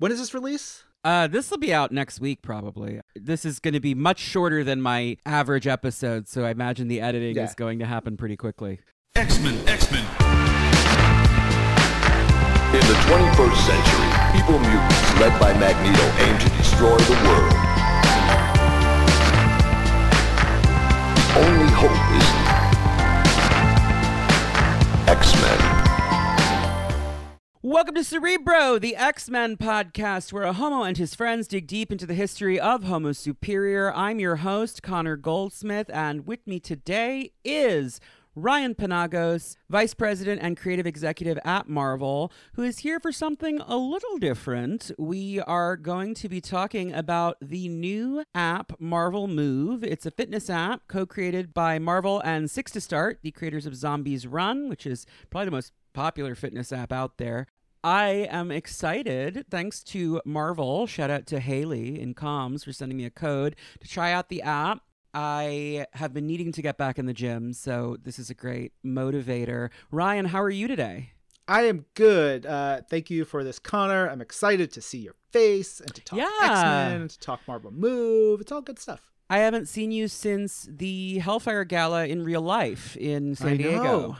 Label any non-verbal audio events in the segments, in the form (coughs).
When does this release? Uh, this will be out next week, probably. This is going to be much shorter than my average episode, so I imagine the editing Yeah. is going to happen pretty quickly. X-Men, X-Men. In the 21st century, evil mutants led by Magneto aim to destroy the world. The only hope is X-Men. Welcome to Cerebro, the X Men podcast, where a homo and his friends dig deep into the history of Homo Superior. I'm your host, Connor Goldsmith, and with me today is Ryan Penagos, Vice President and Creative Executive at Marvel, who is here for something a little different. We are going to be talking about the new app, Marvel Move. It's a fitness app co created by Marvel and Six to Start, the creators of Zombies Run, which is probably the most popular fitness app out there. I am excited, thanks to Marvel. Shout out to Haley in comms for sending me a code to try out the app. I have been needing to get back in the gym, so this is a great motivator. Ryan, how are you today? I am good. Uh, thank you for this, Connor. I'm excited to see your face and to talk Yeah. X-Men to talk Marvel Move. It's all good stuff. I haven't seen you since the Hellfire Gala in real life in San Diego.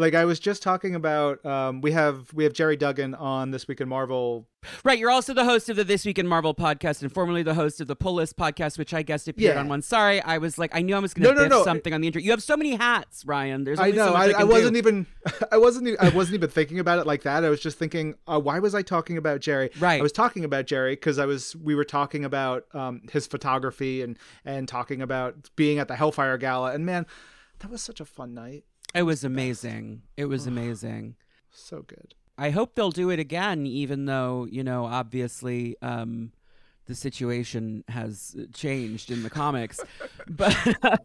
Like I was just talking about, um, we have we have Gerry Duggan on this week in Marvel. Right, you're also the host of the This Week in Marvel podcast and formerly the host of the Pull List podcast, which I guest appeared Yeah. on one. Sorry, I was like, I knew I was going to no, biff no. something on the intro. You have so many hats, Ryan. There's I so know. much I, I, I wasn't do. even. (laughs) I wasn't. even, I wasn't even thinking about it like that. I was just thinking, uh, why was I talking about Gerry? Right. I was talking about Gerry because I was. We were talking about um, his photography and and talking about being at the Hellfire Gala. And man, that was such a fun night. It was amazing. It was amazing. So good. I hope they'll do it again, even though, you know, obviously um, the situation has changed in the comics. (laughs) but,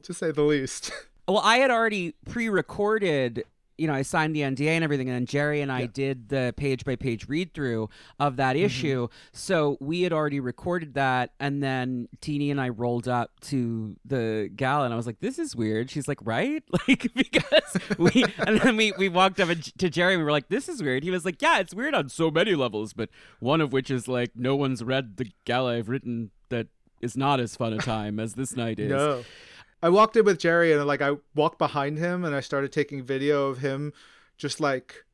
To say the least. well, I had already pre recorded, you know, I signed the NDA and everything, and then Gerry and I did the page by page read through of that mm-hmm. issue. So we had already recorded that, and then Tini and I rolled up to the gala, and I was like, "This is weird." She's like, "Right?" (laughs) Like (laughs) because we, and then we we walked up to Gerry, and we were like, "This is weird." He was like, "Yeah, it's weird on so many levels, but one of which is like no one's read the gala I've written that is not as fun a time as this night is." No. I walked in with Gerry and like I walked behind him and I started taking video of him just like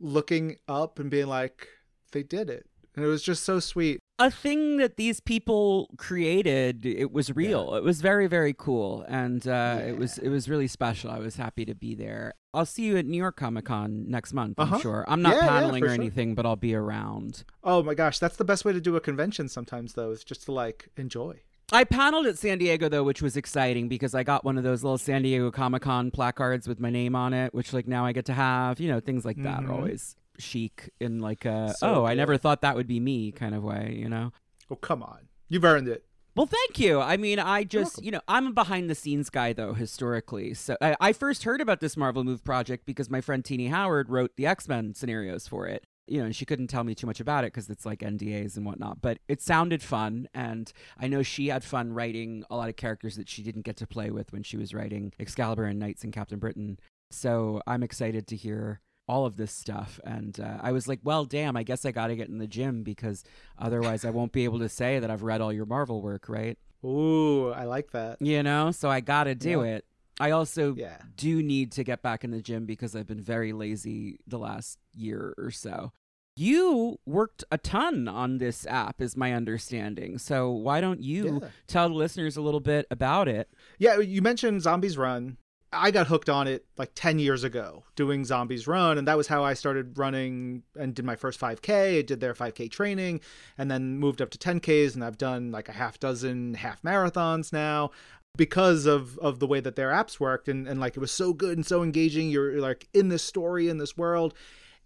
looking up and being like, they did it. And it was just so sweet. a thing that these people created it was real it was very very cool and uh, it was it was really special i was happy to be there i'll see you at new york comic-con next month i'm Uh-huh. sure i'm not Yeah, yeah, paneling or sure. anything but i'll be around Oh my gosh, that's the best way to do a convention sometimes though, is just to like enjoy. I paneled at San Diego though, which was exciting because I got one of those little San Diego Comic Con placards with my name on it, which like now I get to have. You know, things like that are Mhm. always chic in like a So oh, I never thought that would be me kind of way. You know. Oh come on. You've earned it. Well, thank you. I mean, I just, you know, I'm a behind the scenes guy, though, historically. So I, I first heard about this Marvel Move project because my friend Tini Howard wrote the X Men scenarios for it. You know, and she couldn't tell me too much about it because it's like NDAs and whatnot. But it sounded fun. And I know she had fun writing a lot of characters that she didn't get to play with when she was writing Excalibur and Knights and Captain Britain. So I'm excited to hear all of this stuff. And uh, I was like, well, damn, I guess I got to get in the gym because otherwise I won't be able to say that I've read all your Marvel work, right? Ooh, I like that. You know, so I got to do Yeah. it. I also Yeah. do need to get back in the gym because I've been very lazy the last year or so. You worked a ton on this app, is my understanding. So why don't you Yeah. tell the listeners a little bit about it? Yeah, you mentioned Zombies Run. I got hooked on it like 10 years ago doing Zombies Run, and that was how I started running and did my first 5K. I did their 5K training and then moved up to 10Ks, and I've done like a half dozen half marathons now because of of the way that their apps worked and, and like it was so good and so engaging you're like in this story in this world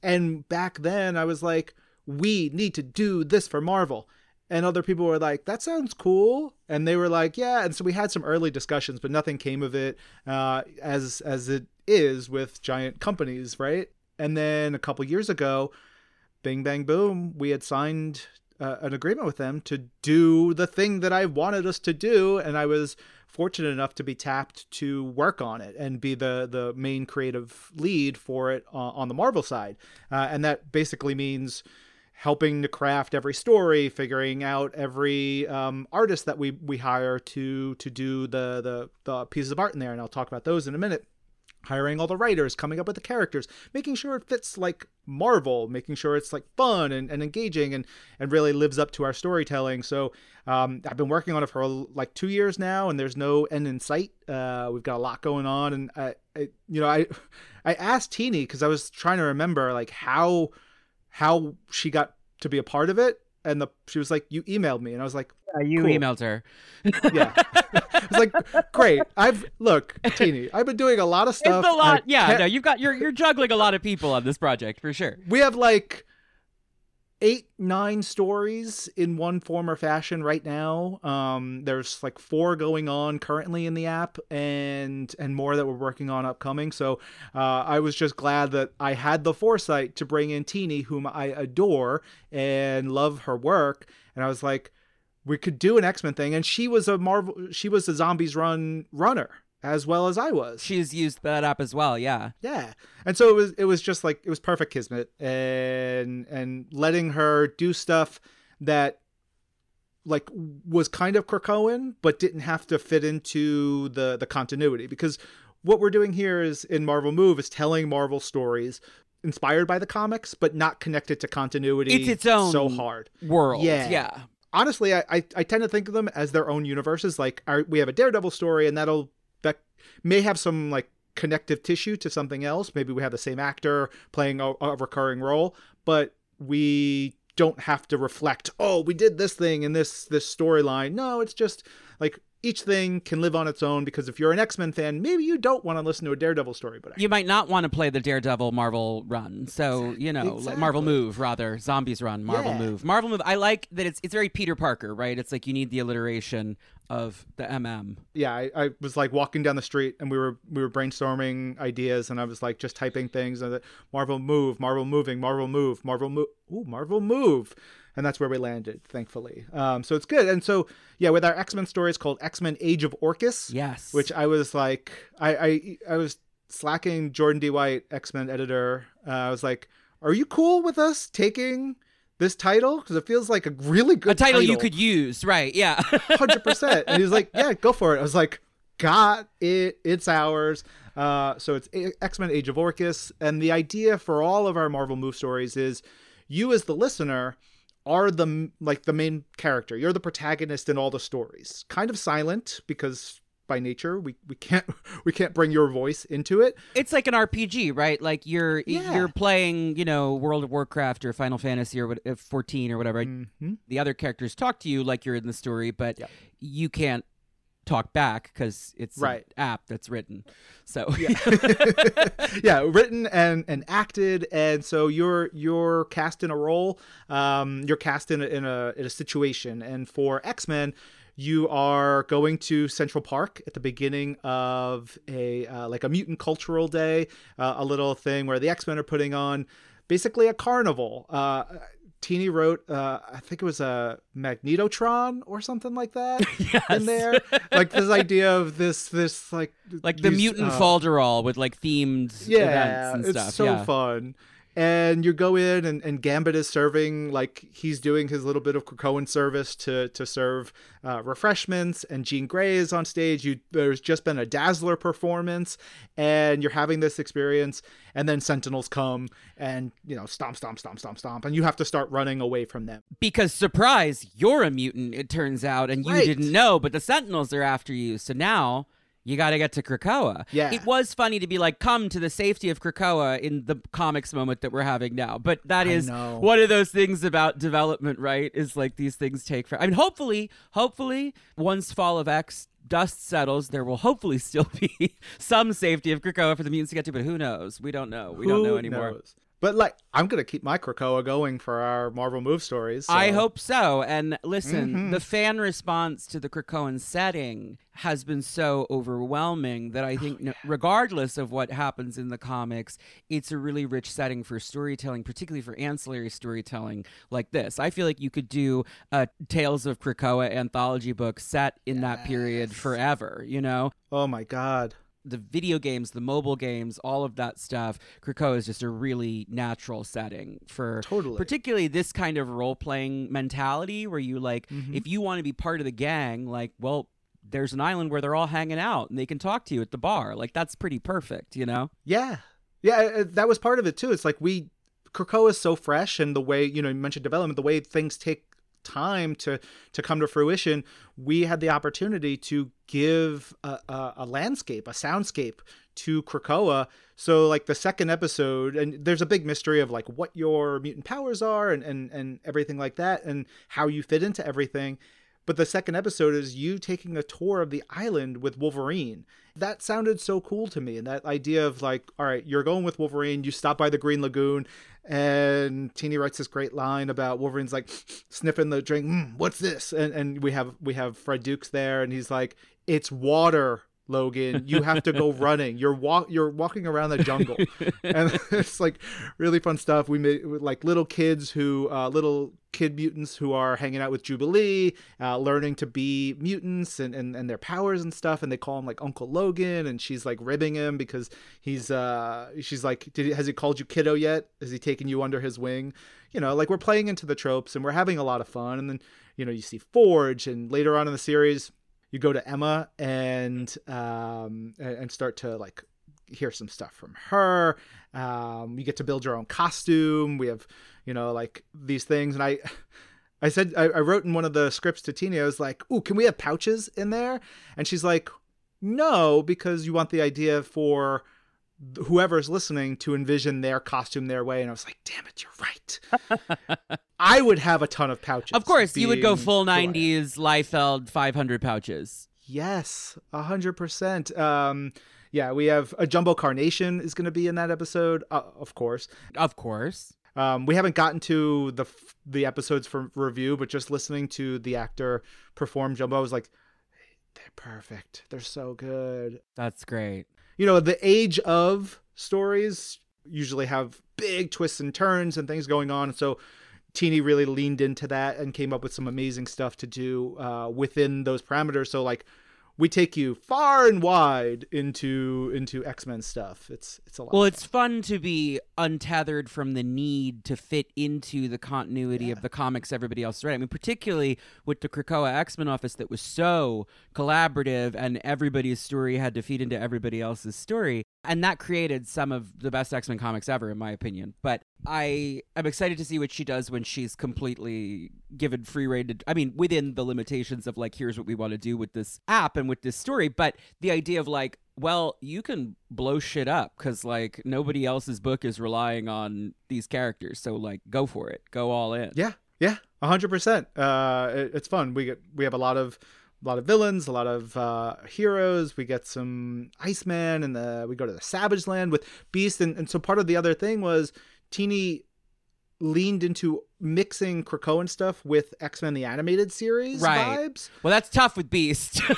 and back then i was like we need to do this for marvel. And other people were like that sounds cool. And they were like yeah. And so we had some early discussions but nothing came of it uh, as as it is with giant companies right? And then a couple years ago bing bang boom we had signed uh, an agreement with them to do the thing that i wanted us to do. And i was fortunate enough to be tapped to work on it and be the the main creative lead for it uh, on the marvel side uh, and that basically means helping to craft every story, figuring out every um, artist that we we hire to to do the, the the pieces of art in there, and I'll talk about those in a minute. Hiring all the writers, coming up with the characters, making sure it fits like Marvel, making sure it's like fun and, and engaging and, and really lives up to our storytelling. So um, I've been working on it for like two years now, and there's no end in sight. Uh, we've got a lot going on, and I, I you know, I (laughs) I asked Tini because I was trying to remember like how how she got to be a part of it and the she was like you emailed me and i was like yeah, you cool. emailed her. Yeah. (laughs) I was like great. I've look Tini i've been doing a lot of stuff it's a lot. Yeah no you've got you're you're juggling a lot of people on this project for sure. We have like eight nine stories in one form or fashion right now. Um, there's like four going on currently in the app and and more that we're working on upcoming. So uh, i was just glad that i had the foresight to bring in Tini whom i adore and love her work. And i was like we could do an x-men thing. And she was a marvel she was a zombies run runner as well as I was. She's used that app as well, yeah. Yeah. And so it was it was just like it was perfect kismet and and letting her do stuff that like was kind of Krakoan but didn't have to fit into the the continuity because what we're doing here is in Marvel Move is telling Marvel stories inspired by the comics but not connected to continuity. It's its own so hard world. Yeah. Yeah honestly, I, I, I tend to think of them as their own universes. Like our, we have a Daredevil story, and that'll that may have some like connective tissue to something else. Maybe we have the same actor playing a, a recurring role, but we don't have to reflect, oh, we did this thing in this this storyline. No, it's just like each thing can live on its own because if you're an X-Men fan, maybe you don't want to listen to a Daredevil story, but you might not want to play the Daredevil Marvel run. So, you know, exactly. Marvel move rather, Zombies run, Marvel yeah. move. Marvel move. I like that it's it's very Peter Parker, right? It's like you need the alliteration of the MM. Yeah, I, I was like walking down the street and we were we were brainstorming ideas and I was like just typing things and Marvel move, Marvel moving, Marvel move, Marvel move, ooh, Marvel move and that's where we landed, thankfully. Um, so it's good. And so yeah, with our X Men story, it's called X Men Age of Orchis. Yes. Which I was like, I I, I was slacking Jordan D. White, X Men editor. Uh, I was like, are you cool with us taking? This title because it feels like a really good a title, title. you could use, right? Yeah, (laughs) hundred percent. And he's like, (laughs) "Yeah, go for it." I was like, "Got it, it's ours." Uh, so it's X Men: Age of Orchis, and the idea for all of our Marvel move stories is, you as the listener are the like the main character. You're the protagonist in all the stories. Kind of silent because by nature we, we can't (laughs) we can't bring your voice into it. It's like an RPG, right? Like you're yeah. you're playing, you know, World of Warcraft or Final Fantasy or what, uh, 14 or whatever. Mm-hmm. The other characters talk to you like you're in the story, but you can't talk back because it's right. an app that's written. So yeah. (laughs) (laughs) yeah, written and and acted, and so you're you're cast in a role. Um, you're cast in a, in a in a situation, and for X Men. You are going to Central Park at the beginning of a uh, like a mutant cultural day, uh, a little thing where the X Men are putting on basically a carnival. Uh, Tini wrote, uh, I think it was a Magnetotron or something like that (laughs) yes. in there. like this idea of this, this like like the mutant uh, falderall with like themed yeah, events and it's stuff. so yeah. fun and you go in and, and Gambit is serving like he's doing his little bit of Krakoan service to to serve uh, refreshments and Jean Grey is on stage. You there's just been a Dazzler performance and you're having this experience and then Sentinels come and you know stomp stomp stomp stomp stomp and you have to start running away from them. Because surprise you're a mutant it turns out and you right. didn't know but the Sentinels are after you. So now you got to get to Krakoa. Yeah. It was funny to be like, come to the safety of Krakoa in the comics moment that we're having now. But that is one of those things about development, right? Is like these things take for. I mean, hopefully, hopefully, once Fall of X dust settles, there will hopefully (laughs) still be some safety of Krakoa for the mutants to get to. But who knows? We don't know. We who don't know anymore. Knows? But like, I'm gonna keep my Krakoa going for our Marvel move stories. So. I hope so. And listen, mm-hmm. the fan response to the Krakoan setting has been so overwhelming that I think, oh, yeah. regardless of what happens in the comics, it's a really rich setting for storytelling, particularly for ancillary storytelling like this. I feel like you could do a Tales of Krakoa anthology book set in yes. that period forever. You know? Oh my god the video games, the mobile games, all of that stuff, Krakoa is just a really natural setting for Totally. particularly this kind of role playing mentality where you like, Mhm. if you want to be part of the gang, like, well, there's an island where they're all hanging out and they can talk to you at the bar. Like, that's pretty perfect, you know? Yeah. Yeah, uh, that was part of it too. It's like we Krakoa is so fresh and the way, you know, you mentioned development, the way things take time to to come to fruition, we had the opportunity to give a, a, a landscape, a soundscape to Krakoa. So like the second episode, and there's a big mystery of like what your mutant powers are and and, and everything like that and how you fit into everything. But the second episode is you taking a tour of the island with Wolverine. That sounded so cool to me. And that idea of like, all right, you're going with Wolverine, you stop by the Green Lagoon, and Tini writes this great line about Wolverine's like (sniffs) sniffing the drink, mm, what's this? And and we have we have Fred Dukes there, and he's like, It's water. Logan, you have to go (laughs) running. You're walk. You're walking around the jungle, and (laughs) it's like really fun stuff. We made like little kids who, uh, little kid mutants who are hanging out with Jubilee, uh, learning to be mutants and, and and their powers and stuff. And they call him like Uncle Logan, and she's like ribbing him because he's. uh She's like, did he, has he called you kiddo yet? Has he taken you under his wing? You know, like we're playing into the tropes and we're having a lot of fun. And then you know you see Forge, and later on in the series you go to Emma and um and start to like hear some stuff from her. Um, you get to build your own costume. We have you know like these things, and I. I said I, I wrote in one of the scripts to Tina. I was like, "Ooh, can we have pouches in there?" And she's like, "No, because you want the idea for whoever's listening to envision their costume their way." And I was like, "Damn it, you're right." I would have a ton of pouches. Of course, you would go full who I am. 90s Liefeld 500 pouches. Yes, a hundred percent. Um, yeah, we have a jumbo carnation is going to be in that episode, uh, of course. Of course. Um, we haven't gotten to the f- the episodes for review, but just listening to the actor perform Jumbo, I was like, they're perfect. They're so good. That's great. You know, the age of stories usually have big twists and turns and things going on, so. Tini really leaned into that and came up with some amazing stuff to do uh, within those parameters. So like we take you far and wide into into X-Men stuff. It's it's a lot. Well, it's fun to be untethered from the need to fit into the continuity of the comics everybody else read. I mean, particularly with the Krakoa X Men office that was so collaborative and everybody's story had to feed into everybody else's story. And that created some of the best X Men comics ever, in my opinion. But I am excited to see what she does when she's completely given free reign to, I mean, within the limitations of like, here's what we want to do with this app and with this story. But the idea of like, well, you can blow shit up because like nobody else's book is relying on these characters. So like, go for it, go all in. Yeah, yeah, hundred percent. Uh, it- it's fun. We get we have a lot of a lot of villains, a lot of uh, heroes. We get some Iceman, and the we go to the Savage Land with Beast, and, and so part of the other thing was Tini leaned into mixing Krakoan stuff with X Men the animated series Right. vibes. Well, that's tough with Beast. (laughs)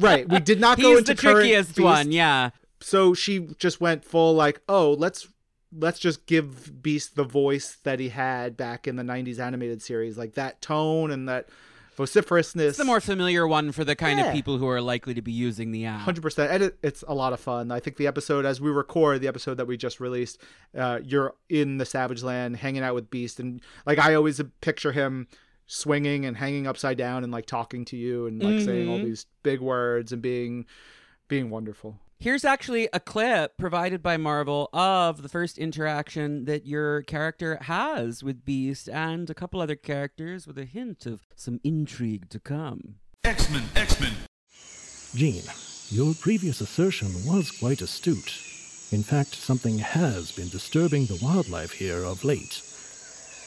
Right. We did not go He's into the trickiest Beast. one. Yeah. so she just went full like oh let's let's just give beast the voice that he had back in the 90s animated series like that tone and that vociferousness It's the more familiar one for the kind Yeah. of people who are likely to be using the app. 100% and it, it's a lot of fun i think the episode as we record the episode that we just released uh, you're in the savage land hanging out with beast and like i always picture him swinging and hanging upside down and like talking to you and like saying all Mhm. these big words and being being wonderful Here's actually a clip provided by Marvel of the first interaction that your character has with Beast and a couple other characters with a hint of some intrigue to come. X-Men, X-Men. Jean, your previous assertion was quite astute. In fact, something has been disturbing the wildlife here of late.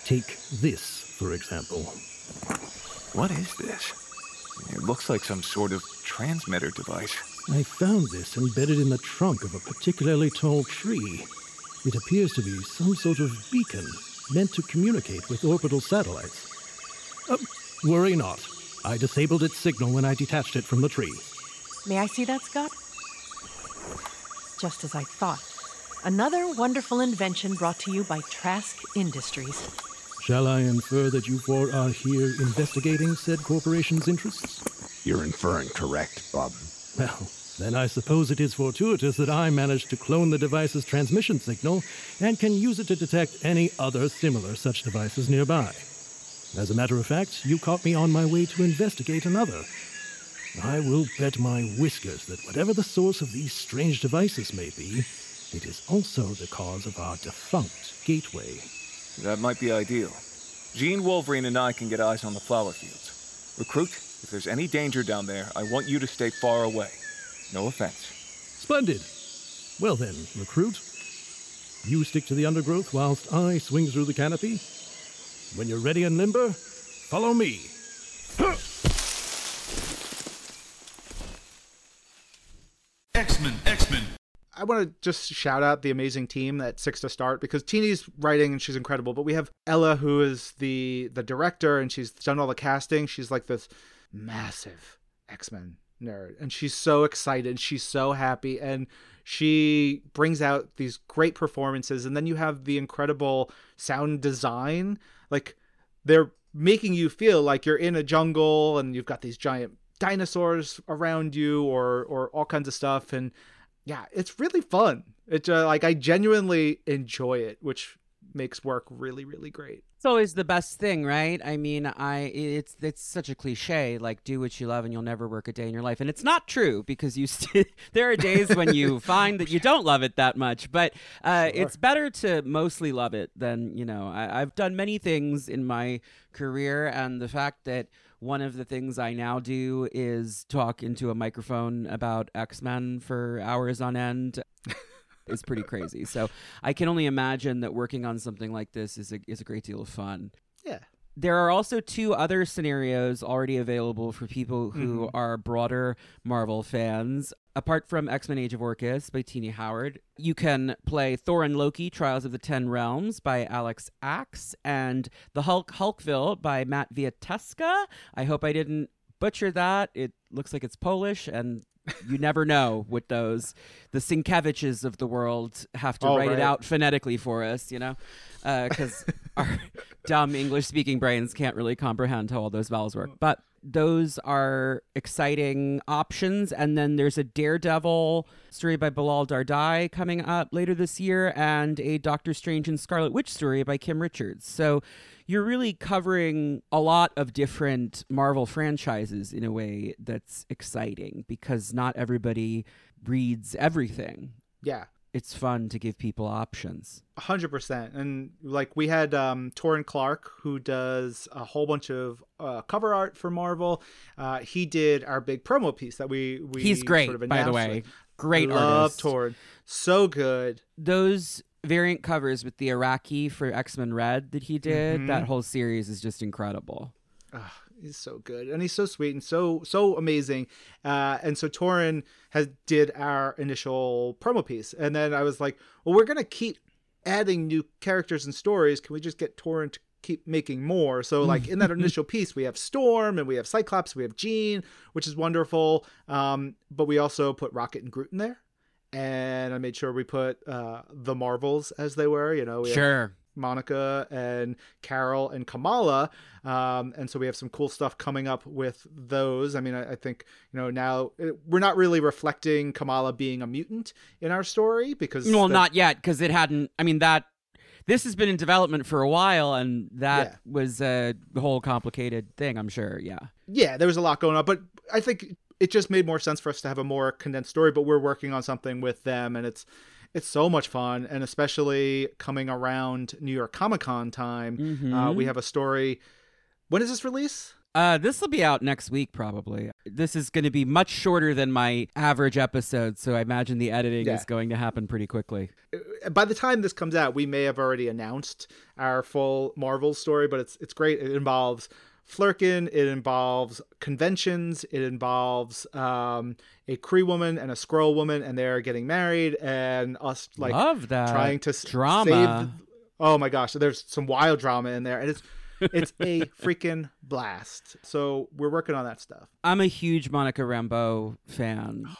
Take this, for example. What is this? It looks like some sort of transmitter device. I found this embedded in the trunk of a particularly tall tree. It appears to be some sort of beacon meant to communicate with orbital satellites. Uh, worry not. I disabled its signal when I detached it from the tree. May I see that, Scott? Just as I thought. Another wonderful invention brought to you by Trask Industries. Shall I infer that you four are here investigating said corporation's interests? You're inferring correct, Bob. Well, then I suppose it is fortuitous that I managed to clone the device's transmission signal and can use it to detect any other similar such devices nearby. As a matter of fact, you caught me on my way to investigate another. I will bet my whiskers that whatever the source of these strange devices may be, it is also the cause of our defunct gateway. That might be ideal. Jean, Wolverine, and I can get eyes on the flower fields. Recruit, if there's any danger down there, I want you to stay far away. No offense. Splendid. Well then, recruit. You stick to the undergrowth whilst I swing through the canopy. When you're ready and limber, follow me. X-Men, X-Men. I want to just shout out the amazing team at Six to Start because Tini's writing and she's incredible. But we have Ella, who is the the director, and she's done all the casting. She's like this massive X Men nerd, and she's so excited. She's so happy, and she brings out these great performances. And then you have the incredible sound design, like they're making you feel like you're in a jungle and you've got these giant dinosaurs around you or or all kinds of stuff and yeah it's really fun it's uh, like i genuinely enjoy it which makes work really really great It's always the best thing, right? I mean, I it's it's such a cliche, like do what you love and you'll never work a day in your life, and it's not true because you st- (laughs) there are days when you (laughs) find that you don't love it that much, but uh, it's better to mostly love it than you know. I, I've done many things in my career, and the fact that one of the things I now do is talk into a microphone about X Men for hours on end (laughs) is pretty crazy. So I can only imagine that working on something like this is a, is a great deal of fun. yeah There are also two other scenarios already available for people who mm-hmm. are broader Marvel fans. Apart from X Men Age of Orchis by Tini Howard, you can play Thor and Loki Trials of the Ten Realms by Alex Acks and The Hulk Hulkville by Matt Viateska. I hope I didn't butcher that. It looks like it's Polish and you never know with those the Sienkiewiczes of the world have to Oh, write it out phonetically for us, you know, uh, because (laughs) our dumb English speaking brains can't really comprehend how all those vowels work. Mm. But those are exciting options. And then there's a Daredevil story by Bilal Dardai coming up later this year, and a Doctor Strange and Scarlet Witch story by Kim Richards. So you're really covering a lot of different Marvel franchises in a way that's exciting because not everybody reads everything. yeah It's fun to give people options. hundred percent. And like we had um Taurin Clarke who does a whole bunch of uh, cover art for Marvel. Uh, he did our big promo piece that we we He's great, sort of by the way. Great Love artist. Taurin, so good. Those variant covers with the Arakkii for X Men Red that he did, Mm-hmm. that whole series is just incredible. He's so good and he's so sweet and so so amazing. Uh, and so Taurin has did our initial promo piece, and then I was like, well, we're gonna keep adding new characters and stories. Can we just get Taurin to keep making more? So like in that (laughs) initial piece, we have Storm and we have Cyclops, we have Jean, which is wonderful. Um, but we also put Rocket and Groot in there. And I made sure we put uh, the Marvels as they were. You know, we Sure. Monica and Carol and Kamala. Um, and so we have some cool stuff coming up with those. I mean, I, I think, you know, now it, we're not really reflecting Kamala being a mutant in our story because. Well, that- not yet, because it hadn't. I mean, that. This has been in development for a while, and that Yeah. was a whole complicated thing, I'm sure. Yeah. Yeah, there was a lot going on. But I think it just made more sense for us to have a more condensed story. But we're working on something with them and it's. It's so much fun, and especially coming around New York Comic Con time, uh, we have a story. when is this release? Uh, this will be out next week, probably. This is going to be much shorter than my average episode, so I imagine the editing Yeah. is going to happen pretty quickly. by the time this comes out, we may have already announced our full Marvel story, but it's it's great. It involves Flerken, it involves conventions, it involves um, a Kree woman and a Skrull woman, and they're getting married, and us like Love that trying to drama. Save oh my gosh, there's some wild drama in there, and it's (laughs) it's a freaking blast. So we're working on that stuff. I'm a huge Monica Rambeau fan. (gasps)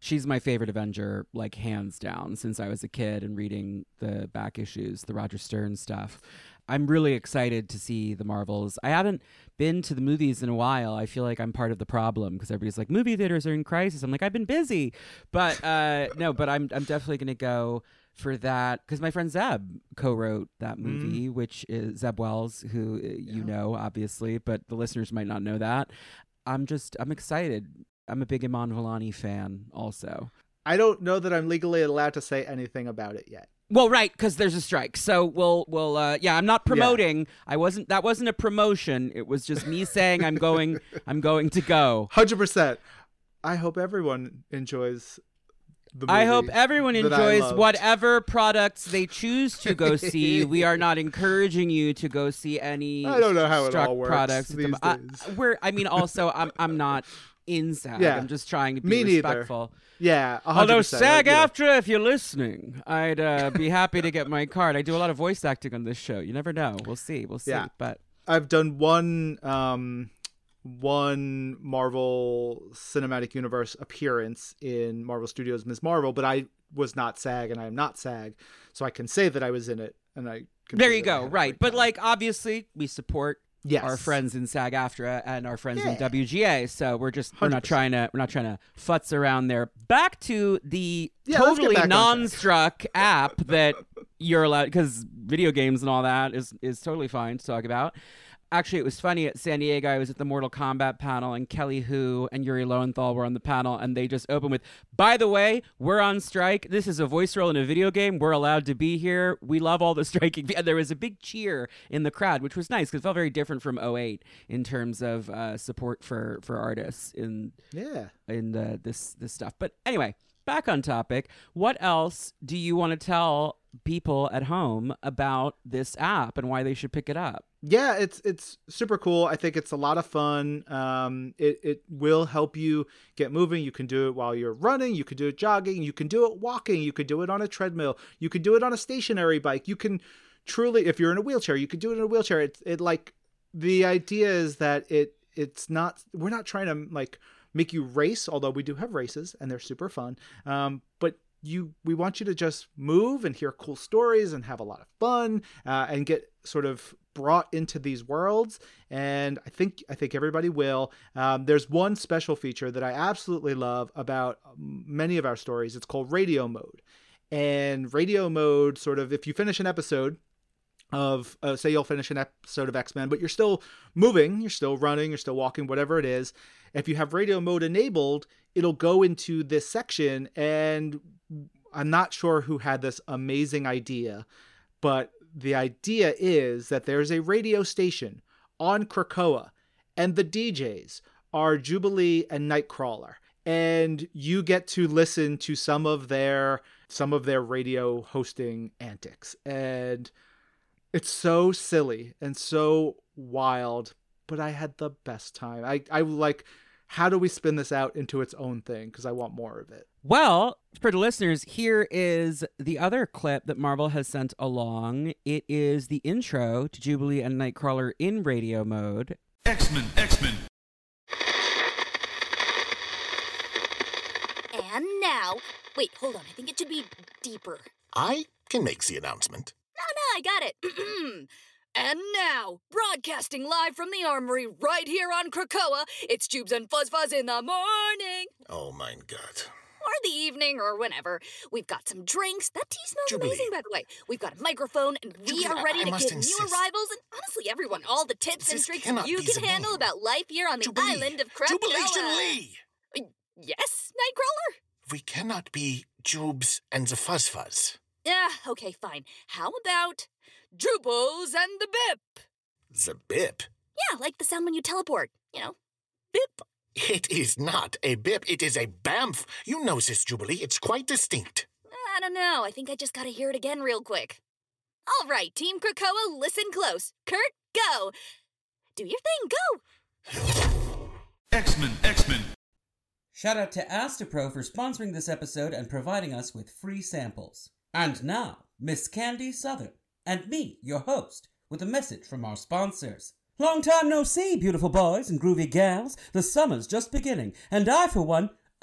She's my favorite Avenger, like hands down, since I was a kid and reading the back issues, the Roger Stern stuff. I'm really excited to see the Marvels. I haven't been to the movies in a while. I feel like I'm part of the problem because everybody's like, movie theaters are in crisis. I'm like, I've been busy, but uh, (laughs) no, but I'm I'm definitely gonna go for that because my friend Zeb co-wrote that movie, which is Zeb Wells, who uh, you know obviously, but the listeners might not know that. I'm just I'm excited. I'm a big Iman Vellani fan, also. I don't know that I'm legally allowed to say anything about it yet. Well, right, because there's a strike. So we'll, we'll, uh, yeah. I'm not promoting. I wasn't. That wasn't a promotion. It was just me saying I'm going. (laughs) I'm going to go. Hundred percent. I hope everyone enjoys. The I hope everyone enjoys whatever products they choose to go (laughs) see. we are not encouraging you to go see any. I don't know how it all works products. these I- we're. I mean, also, I'm. I'm not (laughs) in SAG. Yeah. I'm just trying to be Me neither. respectful. Yeah, 100%. Although SAG. AFTRA, if you're listening, I'd uh, be happy to get my card. I do a lot of voice acting on this show. You never know. We'll see. We'll see. Yeah. But I've done one um one Marvel Cinematic Universe appearance in Marvel Studios Ms. Marvel, but I was not SAG and I am not SAG, so I can say that I was in it and I can there you go. Right. But like, obviously, we support Yes. our friends in SAG AFTRA and our friends in WGA. So we're just we're not trying to we're not trying to futz around there. Back to the Yeah, totally back on track. non-struck app that you're allowed because video games and all that is is totally fine to talk about. Actually, it was funny at San Diego. I was at the Mortal Kombat panel, and Kelly Hu and Yuri Lowenthal were on the panel, and they just opened with, "By the way, we're on strike. This is a voice role in a video game. We're allowed to be here. We love all the (laughs) striking." And there was a big cheer in the crowd, which was nice because it felt very different from 08 in terms of uh, support for for artists in yeah. in the this this stuff. But anyway, back on topic. What else do you want to tell people at home about this app and why they should pick it up? Yeah it's it's super cool. I think it's a lot of fun. Um it, it will help you get moving. You can do it while you're running. You can do it jogging. You can do it walking. You can do it on a treadmill. You can do it on a stationary bike. You can truly if you're in a wheelchair you can do it in a wheelchair. It's it like the idea is that it it's not we're not trying to like make you race although we do have races and they're super fun. Um but you we want you to just move and hear cool stories and have a lot of fun uh, and get sort of brought into these worlds. And i think i think everybody will. Um, there's one special feature that i absolutely love about many of our stories. It's called radio mode. And radio mode sort of if you finish an episode of uh, say you'll finish an episode of X-Men but you're still moving you're still running you're still walking whatever it is if you have radio mode enabled it'll go into this section and I'm not sure who had this amazing idea but the idea is that there's a radio station on Krakoa and the DJs are Jubilee and Nightcrawler and you get to listen to some of their some of their radio hosting antics and it's so silly and so wild, but I had the best time. I, I like, how do we spin this out into its own thing? Because I want more of it. Well, for the listeners, here is the other clip that Marvel has sent along. It is the intro to Jubilee and Nightcrawler in radio mode. X-Men, X-Men, And now, wait, hold on. I think it should be deeper. I can make the announcement. No, no, I got it. (clears throat) and now, broadcasting live from the armory right here on Krakoa, it's Jubes and Fuzz Fuzz in the morning. Oh mein Gott. Or the evening, or whenever. We've got some drinks. That tea smells Jubilee. amazing, by the way. We've got a microphone, and we Jubilee, are ready I to must give new arrivals, and honestly, everyone, all the tips and This tricks cannot you can handle name. about life here on the Jubilee. island of Krakoa. Jubilation Lee! Uh, yes, Nightcrawler? We cannot be Jubes and the Fuzz Fuzz. Yeah, okay, fine. How about Drupals and the Bip? The Bip? Yeah, like the sound when you teleport. You know, Bip. It is not a bip, it is a bamf. You know this, Jubilee. It's quite distinct. I don't know. I think I just gotta hear it again real quick. All right, Team Krakoa, listen close. Kurt, go. Do your thing, go. X-Men, X-Men, Shout out to Astepro for sponsoring this episode and providing us with free samples. And now, Miss Candy Southern and me, your host, with a message from our sponsors. Long time no see, beautiful boys and groovy gals. The summer's just beginning, and I, for one. (coughs)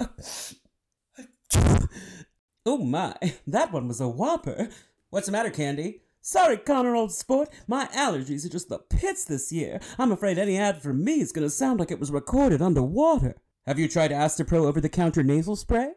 oh my, that one was a whopper. What's the matter, Candy? Sorry, Connor, old sport. My allergies are just the pits this year. I'm afraid any ad from me is going to sound like it was recorded underwater. Have you tried Astepro over the counter nasal spray?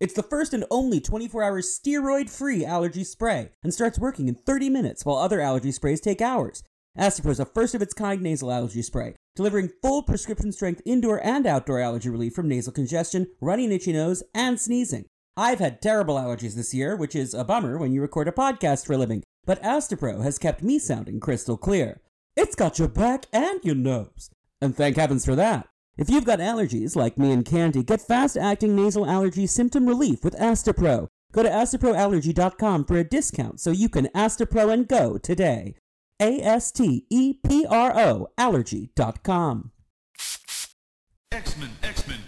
It's the first and only 24 hour steroid free allergy spray and starts working in 30 minutes while other allergy sprays take hours. Astepro is a first of its kind nasal allergy spray, delivering full prescription strength indoor and outdoor allergy relief from nasal congestion, runny itchy nose, and sneezing. I've had terrible allergies this year, which is a bummer when you record a podcast for a living, but Astepro has kept me sounding crystal clear. It's got your back and your nose. And thank heavens for that. If you've got allergies like me and Candy, get fast acting nasal allergy symptom relief with Astepro. Go to asteproallergy.com for a discount so you can Astepro and go today. A S T E P R O allergy.com. X-Men, X-Men.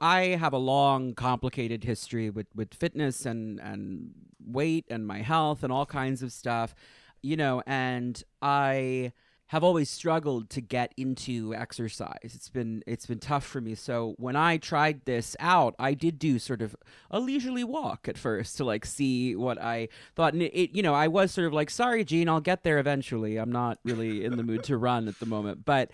I have a long, complicated history with, with fitness and, and weight and my health and all kinds of stuff, you know, and I have always struggled to get into exercise. It's been it's been tough for me. So when I tried this out, I did do sort of a leisurely walk at first to like see what I thought. And it, it you know, I was sort of like, sorry, Jean, I'll get there eventually. I'm not really in the mood to run at the moment, but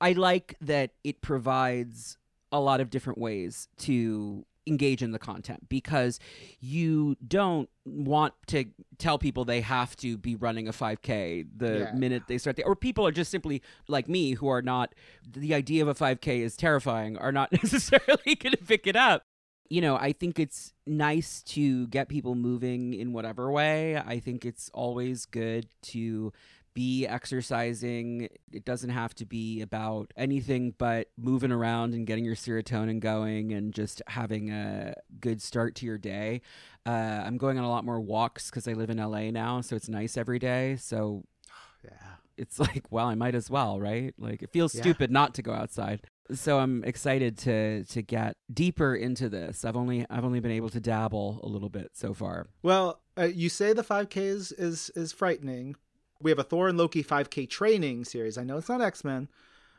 I like that it provides a lot of different ways to engage in the content because you don't want to tell people they have to be running a 5k the Yeah. minute they start the, or people are just simply like me who are not the idea of a 5k is terrifying are not (laughs) necessarily going to pick it up you know i think it's nice to get people moving in whatever way i think it's always good to be exercising. It doesn't have to be about anything but moving around and getting your serotonin going and just having a good start to your day. Uh, I'm going on a lot more walks because I live in LA now, so it's nice every day. So (sighs) Yeah. it's like, well, I might as well, right? Like it feels Yeah. stupid not to go outside. So I'm excited to to get deeper into this. I've only I've only been able to dabble a little bit so far. Well, uh, you say the 5K is, is is frightening. We have a Thor and Loki 5K training series. I know it's not X Men,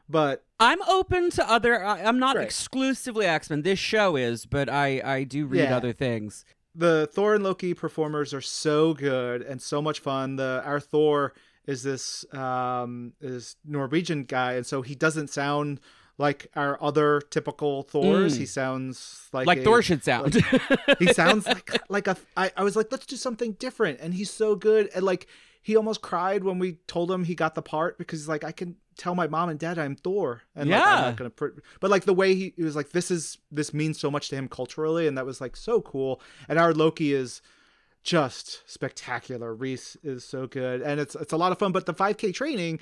but I'm open to other. I, I'm not Great. exclusively X Men. This show is, but I I do read Yeah. other things. the Thor and Loki performers are so good and so much fun. The our Thor is this um is Norwegian guy, and so he doesn't sound like our other typical Thors. Mm. He sounds like Like a- Thor should sound. he sounds (laughs) like like a I, I was like let's do something different and he's so good and like he almost cried when we told him he got the part because he's like I can tell my mom and dad I'm Thor. And like, I'm not gonna pr-. but like the way he, he was like this is this means so much to him culturally and that was like so cool. And our Loki is just spectacular. Reese is so good. And it's it's a lot of fun but the 5k training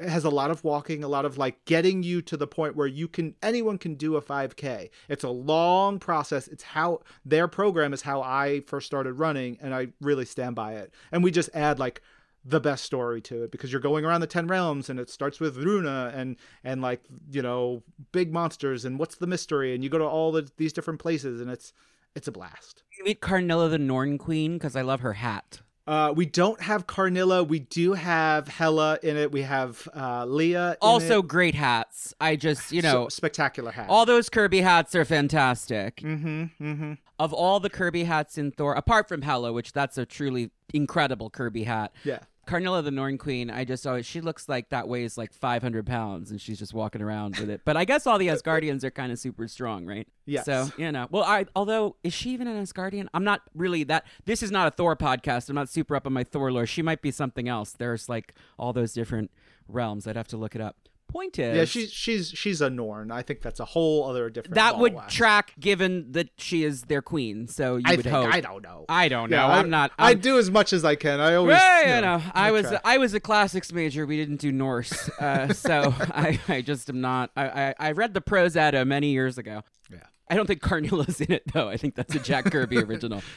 has a lot of walking, a lot of like getting you to the point where you can anyone can do a 5k. It's a long process. It's how their program is how I first started running and I really stand by it. And we just add like the best story to it because you're going around the 10 realms and it starts with Runa and and like, you know, big monsters and what's the mystery and you go to all the, these different places and it's it's a blast. you meet Karnilla the Norn Queen because I love her hat. Uh, we don't have Karnilla. We do have Hela in it. We have uh, Leah. in Also, it. great hats. I just you So- know spectacular hats. all those Kirby hats are fantastic. Mm-hmm. Mm-hmm. Of all the Kirby hats in Thor, apart from Hela, which that's a truly incredible Kirby hat. Yeah. Karnilla the Norn Queen, I just always she looks like that weighs like 500 pounds and she's just walking around with it. But I guess all the Asgardians are kind of super strong, right? Yeah. So you know, well, I although is she even an Asgardian? I'm not really that. This is not a Thor podcast. I'm not super up on my Thor lore. She might be something else. There's like all those different realms. I'd have to look it up. Point is, Yeah, she's she's she's a Norn. I think that's a whole other different. that would track given that she is their queen. So you I would think hope. I don't know. I don't know. Yeah, I'm I, not. I I'm- do as much as I can. I always. Right, you you know, I was try. I was a classics major. We didn't do Norse, uh, (laughs) so I, I just am not. I, I I read the prose Edda many years ago. Yeah. I don't think Karnilla's in it though. I think that's a Jack Kirby original. (laughs)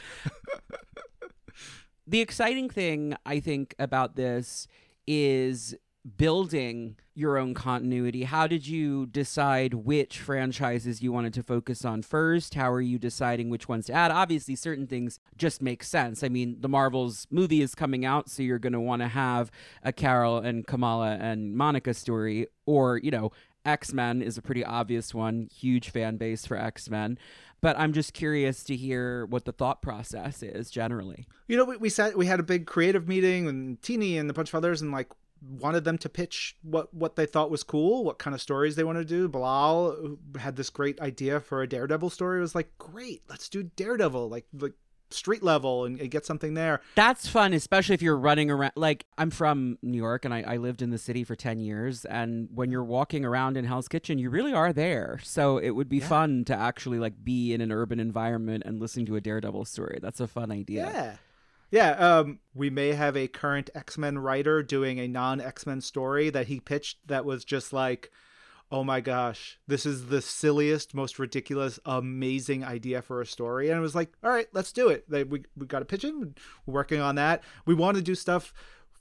the exciting thing I think about this is building your own continuity, how did you decide which franchises you wanted to focus on first? How are you deciding which ones to add? Obviously, certain things just make sense. I mean, the Marvels movie is coming out, so you're going to want to have a Carol and Kamala and Monica story, or, you know, X Men is a pretty obvious one, huge fan base for X Men. But I'm just curious to hear what the thought process is generally. You know, we, we sat, we had a big creative meeting and Tini and a bunch of others, and like wanted them to pitch what what they thought was cool, what kind of stories they want to do. Bilal had this great idea for a Daredevil story. It was like, great, let's do Daredevil, like like street level and, and get something there. That's fun, especially if you're running around. Like I'm from New York and I, I lived in the city for ten years, and when you're walking around in Hell's Kitchen, you really are there. So it would be Yeah. fun to actually like be in an urban environment and listen to a Daredevil story. That's a fun idea. Yeah. Yeah, um, we may have a current X Men writer doing a non X Men story that he pitched that was just like, oh my gosh, this is the silliest, most ridiculous, amazing idea for a story. And it was like, all right, let's do it. They, we, we got a pitch it. We're working on that. We want to do stuff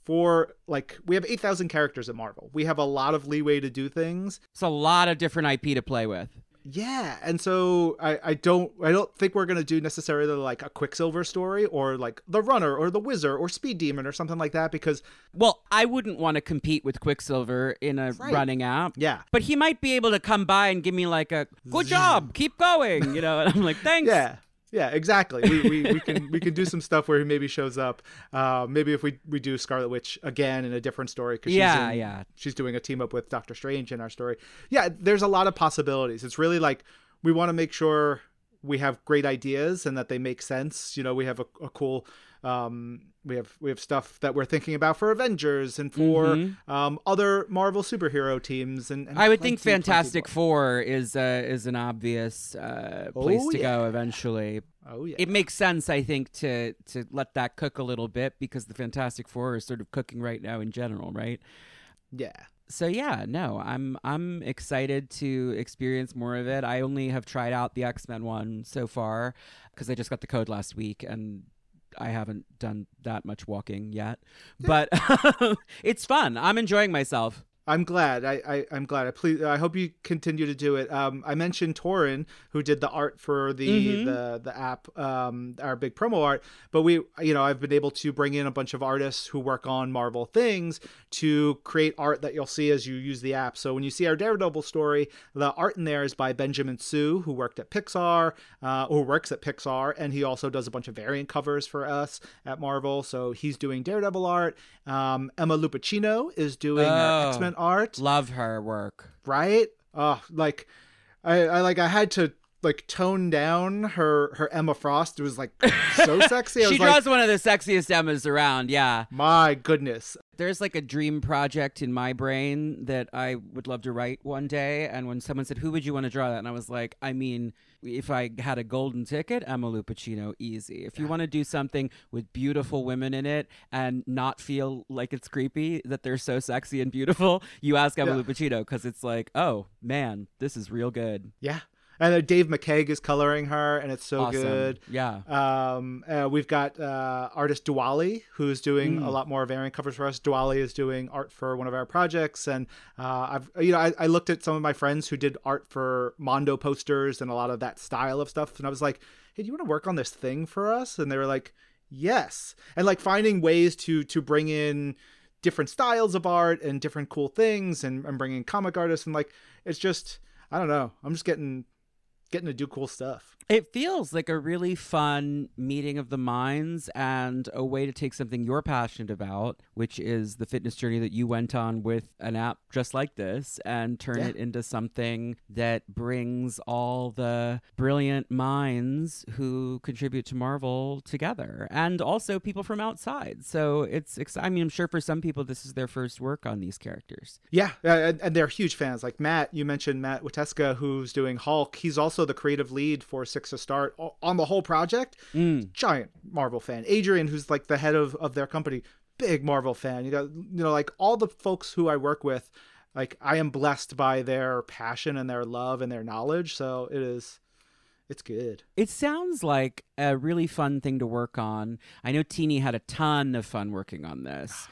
for, like, we have 8,000 characters at Marvel. We have a lot of leeway to do things. It's a lot of different IP to play with. Yeah, and so I, I don't I don't think we're gonna do necessarily like a Quicksilver story or like the Runner or the Wizard or Speed Demon or something like that because Well, I wouldn't want to compete with Quicksilver in a Right. running app. Yeah. But he might be able to come by and give me like a good job, keep going, you know, and I'm like, (laughs) thanks. yeah yeah exactly. We, we, we can we can do some stuff where he maybe shows up. Uh, maybe if we we do Scarlet Witch again in a different story because Yeah, she's in- yeah. she's doing a team up with Doctor Strange in our story. Yeah there's a lot of possibilities. It's really like we want to make sure we have great ideas and that they make sense you know we have a, a cool um we have we have stuff that we're thinking about for Avengers and for Mhm. um other Marvel superhero teams and, and I would think Fantastic. Four is uh, is an obvious uh, place Oh, to go eventually. oh yeah It makes sense, I think, to to let that cook a little bit because the Fantastic Four is sort of cooking right now in general, right? yeah So yeah, no, I'm I'm excited to experience more of it. I only have tried out the X Men one so far because I just got the code last week and I haven't done that much walking yet. But (laughs) it's fun. I'm enjoying myself. I'm glad. I, I I'm glad. I please. I hope you continue to do it. Um, I mentioned Taurin, who did the art for the Mhm. the the app, um, our big promo art. But we, you know, I've been able to bring in a bunch of artists who work on Marvel things to create art that you'll see as you use the app. So when you see our Daredevil story, the art in there is by Benjamin Su, who worked at Pixar, uh, or works at Pixar, and he also does a bunch of variant covers for us at Marvel. So he's doing Daredevil art. Um, Emma Lupacchino is doing Oh. X Men art Love her work. right oh like I, I like i had to like tone down her her emma frost it was like so (laughs) sexy she draws like one of the sexiest Emmas around. Yeah. my goodness There's like a dream project in my brain that I would love to write one day. And when someone said, Who would you want to draw that? And I was like, I mean, if I had a golden ticket, Emma Lupacchino, easy. If you want to do something with beautiful women in it and not feel like it's creepy that they're so sexy and beautiful, you ask Emma Yeah. Lupacchino because it's like, Oh, man, this is real good. yeah and uh, dave McCaig is coloring her and it's so awesome. good Yeah. um uh, we've got uh artist Doaly who's doing Mm. a lot more variant covers for us Doaly is doing art for one of our projects and uh i've you know I, I looked at some of my friends who did art for mondo posters and a lot of that style of stuff and i was like hey do you want to work on this thing for us and they were like yes and like finding ways to to bring in different styles of art and different cool things and, and bringing comic artists and like it's just i don't know i'm just getting getting to do cool stuff It feels like a really fun meeting of the minds and a way to take something you're passionate about, which is the fitness journey that you went on with an app just like this, and turn Yeah. it into something that brings all the brilliant minds who contribute to Marvel together and also people from outside. So it's, ex- I mean, I'm sure for some people this is their first work on these characters. Yeah, and, and they're huge fans. Like Matt, you mentioned Matt Wieteska, who's doing Hulk. He's also the creative lead for Six to Start on the whole project. Mm. Giant Marvel fan. Adrian, who's like the head of, of their company, big Marvel fan. You got you know like all the folks who I work with. Like I am blessed by their passion and their love and their knowledge. So it is, it's good. It sounds like a really fun thing to work on. I know Tini had a ton of fun working on this.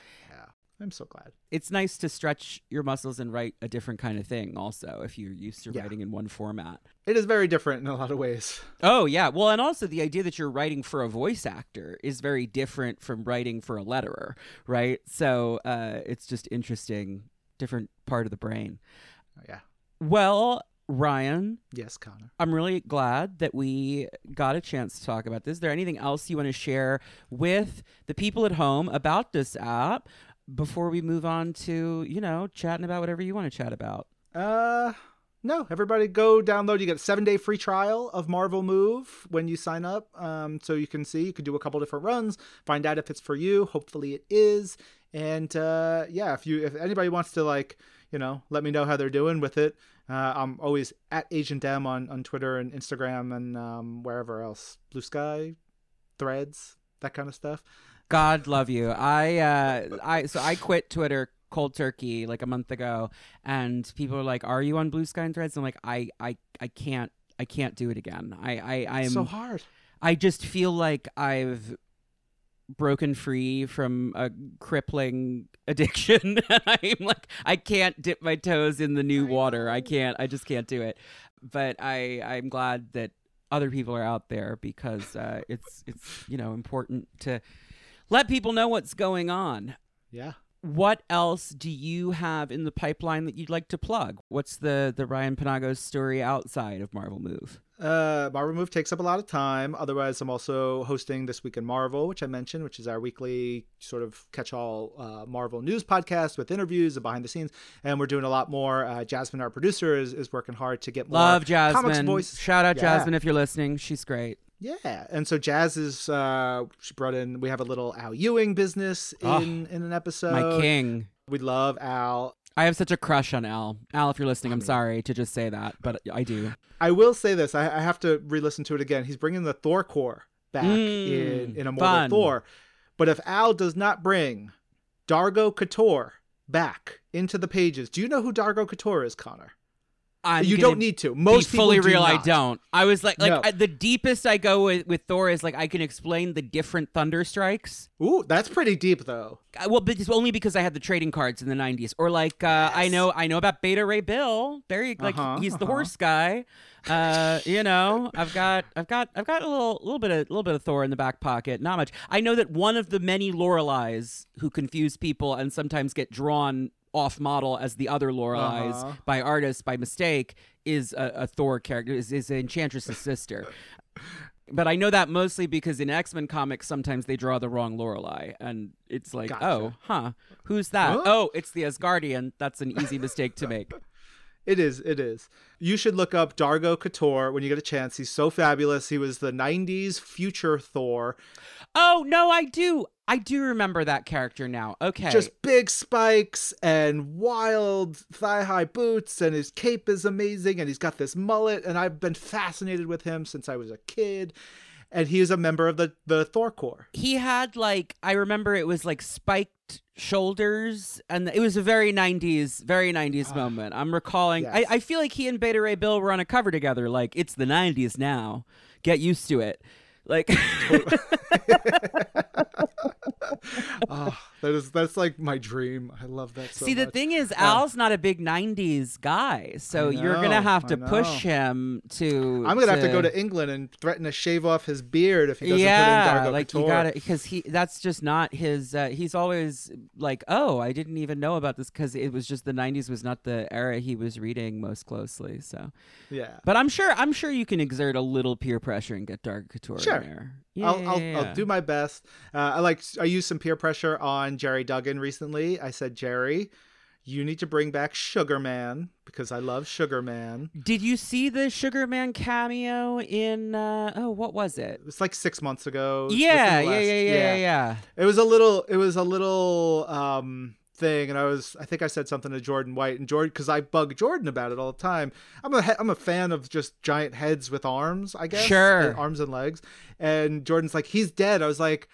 I'm so glad. It's nice to stretch your muscles and write a different kind of thing. Also, if you're used to Yeah. writing in one format. It is very different in a lot of ways. Oh yeah, well, and also the idea that you're writing for a voice actor is very different from writing for a letterer, right? So uh, it's just interesting, different part of the brain. Yeah. Well, Ryan, Yes, Connor. I'm really glad that we got a chance to talk about this. Is there anything else you want to share with the people at home about this app before we move on to, you know, chatting about whatever you want to chat about? Uh, no. Everybody, go download. You get a seven day free trial of Marvel Move when you sign up. Um, so you can see you can do a couple different runs, find out if it's for you. Hopefully, it is. And uh, yeah, if you if anybody wants to like you know let me know how they're doing with it, uh, I'm always at Agent M on on Twitter and Instagram and um, wherever else, Blue Sky, Threads, that kind of stuff. God love you. I uh I so I quit Twitter cold turkey like a month ago and people are like, Are you on Blue Sky and Threads? I'm like, I I, I can't I can't do it again. I, I I'm so hard. I just feel like I've broken free from a crippling addiction. (laughs) I'm like I can't dip my toes in the new water. I can't I just can't do it. But I I'm glad that other people are out there because uh, it's it's you know important to let people know what's going on. Yeah. What else do you have in the pipeline that you'd like to plug? What's the the Ryan Penagos story outside of Marvel Move? Uh, Marvel Move takes up a lot of time. Otherwise, I'm also hosting This Week in Marvel, which I mentioned, which is our weekly sort of catch-all uh, Marvel news podcast with interviews and behind the scenes. And we're doing a lot more. Uh, Jasmine, our producer, is, is working hard to get more Love comics Jasmine. voice. Shout out Yeah. Jasmine if you're listening. She's great. Yeah, and so Jazz is uh, she brought in. We have a little Al Ewing business in Oh, in an episode. My king. We love Al. I have such a crush on Al. Al, if you're listening, I'm sorry to just say that, but I do. I will say this. I, I have to re-listen to it again. He's bringing the Thor Corps back Mm, in in Immortal fun. Thor. But if Al does not bring Dargo Ktor back into the pages, do you know who Dargo Ktor is, Connor? I'm you don't need to. Most be fully real. I don't. I was like, like No. I, the deepest I go with, with Thor is like I can explain the different thunder strikes. Ooh, that's pretty deep though. Uh, Well, but it's only because I had the trading cards in the '90s, or like uh, I know I know about Beta Ray Bill. There, you like Uh-huh, he's the uh-huh. horse guy. Uh, you know, I've got I've got I've got a little little bit of little bit of Thor in the back pocket. Not much. I know that one of the many Loreleis who confuse people and sometimes get drawn off model as the other Loreleis Uh-huh. by artists by mistake is a, a Thor character is, is Enchantress's sister. But I know that mostly because in X Men comics sometimes they draw the wrong Lorelei, and it's like, Gotcha. oh, huh, who's that? Huh? Oh, it's the Asgardian. That's an easy mistake to make. It is. It is. You should look up Dargo Ktor when you get a chance. He's so fabulous. He was the '90s future Thor. Oh no, I do, I do remember that character now. Okay, Just big spikes and wild thigh-high boots, and his cape is amazing. And he's got this mullet, and I've been fascinated with him since I was a kid. And he is a member of the the Thor Corps. he had like I remember it was like spiked shoulders, and it was a very '90s, very '90s moment. I'm recalling. Ah, yes. I, I feel like he and Beta Ray Bill were on a cover together. Like it's the '90s now. Get used to it. Like oh, (laughs) (laughs) that is that's like my dream. I love that so See, the much. thing is, Al's not a big '90s guy, so I you're gonna have to push him to. I'm gonna have to go to England and threaten to shave off his beard if he doesn't yeah, put in Dargo like Ktor. you got it because he. That's just not his. Uh, he's always like, oh, I didn't even know about this because it was just the '90s was not the era he was reading most closely. So, Yeah. but I'm sure I'm sure you can exert a little peer pressure and get Dargo Ktor Sure. in there. I'll, Yeah, I'll, yeah. I'll do my best. Uh, I like I used some peer pressure on Gerry Duggan recently. I said, Jerry, you need to bring back Sugar Man because I love Sugar Man. Did you see the Sugar Man cameo in? Uh, oh, what was it? It was like six months ago. Yeah, yeah, yeah, yeah, yeah, yeah. It was a little. It was a little um thing, and I was. I think I said something to Jordan White and Jordan because I bug Jordan about it all the time. I'm a. I'm a fan of just giant heads with arms. I guess. Sure. and arms and legs. And Jordan's like, he's dead. I was like.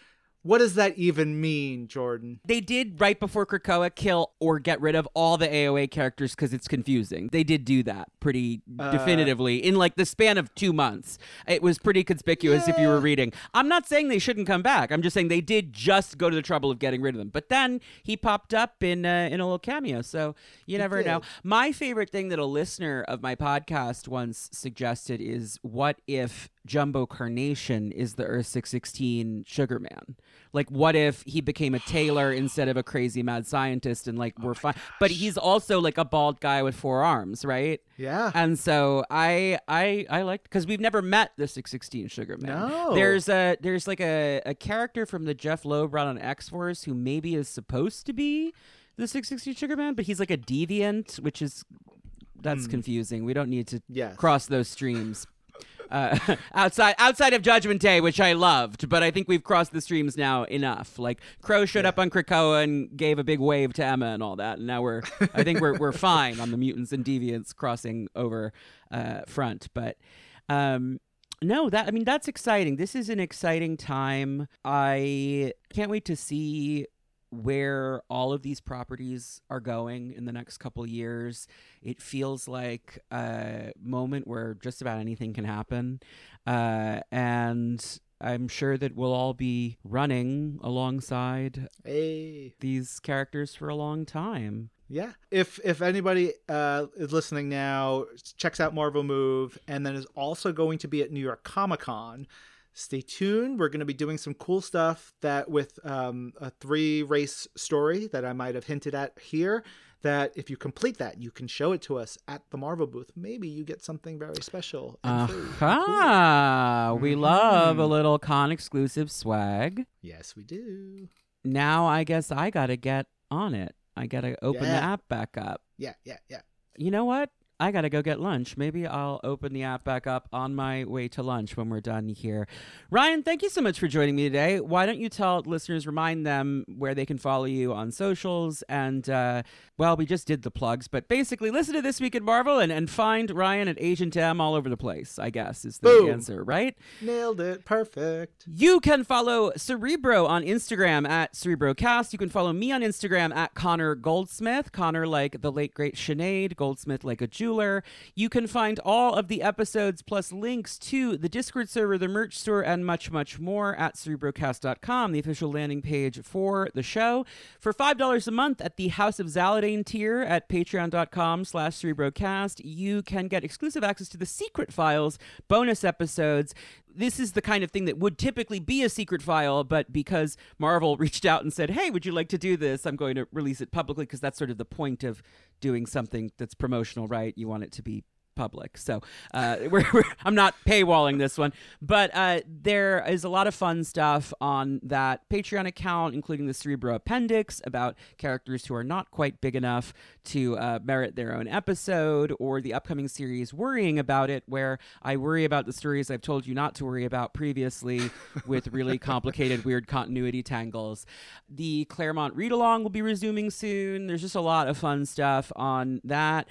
What does that even mean, Jordan? They did right before Krakoa kill or get rid of all the AOA characters because it's confusing. They did do that pretty Uh, definitively in like the span of two months. It was pretty conspicuous if you were reading. I'm not saying they shouldn't come back. I'm just saying they did just go to the trouble of getting rid of them. But then he popped up in uh, in a little cameo, so you never know. My favorite thing that a listener of my podcast once suggested is what if Jumbo Carnation is the Earth 616 Sugar Man? Like, what if he became a tailor instead of a crazy mad scientist and, like, oh we're fine? But he's also, like, a bald guy with four arms, right? Yeah. And so I I I liked because we've never met the 616 Sugar Man. No. There's a there's like a, a character from the Jeph Loeb run on X Force who maybe is supposed to be the 616 Sugar Man, but he's like a deviant, which is that's hmm. confusing. We don't need to Yes. cross those streams. Uh, (laughs) outside outside of Judgment Day, which I loved, but I think we've crossed the streams now enough. Like Kro showed up on Krakoa and gave a big wave to Emma and all that, and now we're I think we're we're fine on the mutants and deviants crossing over uh, front. But um, no, that I mean that's exciting. This is an exciting time. I can't wait to see where all of these properties are going in the next couple years. It feels like a moment where just about anything can happen. Uh, and I'm sure that we'll all be running alongside Hey. these characters for a long time. Yeah. If if anybody uh, is listening now, checks out Marvel Move, and then is also going to be at New York Comic Con. Stay tuned. We're going to be doing some cool stuff that with um, a three race story that I might have hinted at here. That if you complete that, you can show it to us at the Marvel booth. Maybe you get something very special. And cool. Aha! We love a little con exclusive swag. Yes, we do. Now I guess I gotta get on it. I gotta open the app back up. Yeah, yeah, yeah. You know what? I gotta go get lunch. Maybe I'll open the app back up on my way to lunch when we're done here. Ryan, thank you so much for joining me today. Why don't you tell listeners, remind them where they can follow you on socials? And, uh, well, we just did the plugs, but basically listen to This Week in Marvel and, and find Ryan at Agent M all over the place, I guess, is the Boom. answer, right? Nailed it. Perfect. You can follow Cerebro on Instagram at CerebroCast. You can follow me on Instagram at Connor Goldsmith. Connor like the late great Sinead, Goldsmith like a You can find all of the episodes plus links to the Discord server, the merch store, and much, much more at cerebrocast.com, the official landing page for the show. For $5 a month at the House of Zaladane tier at patreon.com slash cerebrocast, you can get exclusive access to the secret files, bonus episodes, this is the kind of thing that would typically be a secret file, but because Marvel (laughs) reached out and said, "Hey, would you like to do this?" I'm going to release it publicly because that's sort of the point of doing something that's promotional, right? You want it to be public. So uh, (laughs) we're, we're, I'm not paywalling this one, but uh, there is a lot of fun stuff on that Patreon account, including the Cerebro Appendix about characters who are not quite big enough to uh, merit their own episode, or the upcoming series Worrying About It, where I worry about the stories I've told you not to worry about previously (laughs) with really complicated, weird continuity tangles. The Claremont read along will be resuming soon. There's just a lot of fun stuff on that.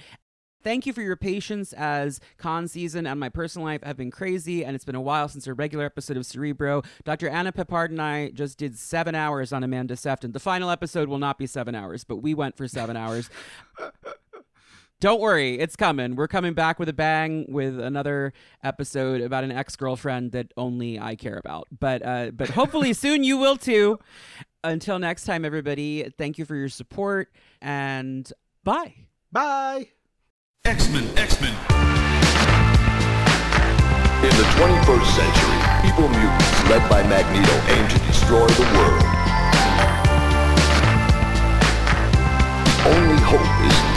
Thank you for your patience as con season and my personal life have been crazy, and it's been a while since a regular episode of Cerebro. Dr. Anna Peppard and I just did seven hours on Amanda Sefton. The final episode will not be seven hours, but we went for seven hours. (laughs) Don't worry, it's coming. We're coming back with a bang with another episode about an ex-girlfriend that only I care about. But uh, but (laughs) hopefully soon you will too. Until next time, everybody. Thank you for your support and bye. Bye. X-Men, X-Men. In the 21st century, people mutants led by Magneto aim to destroy the world. The only hope is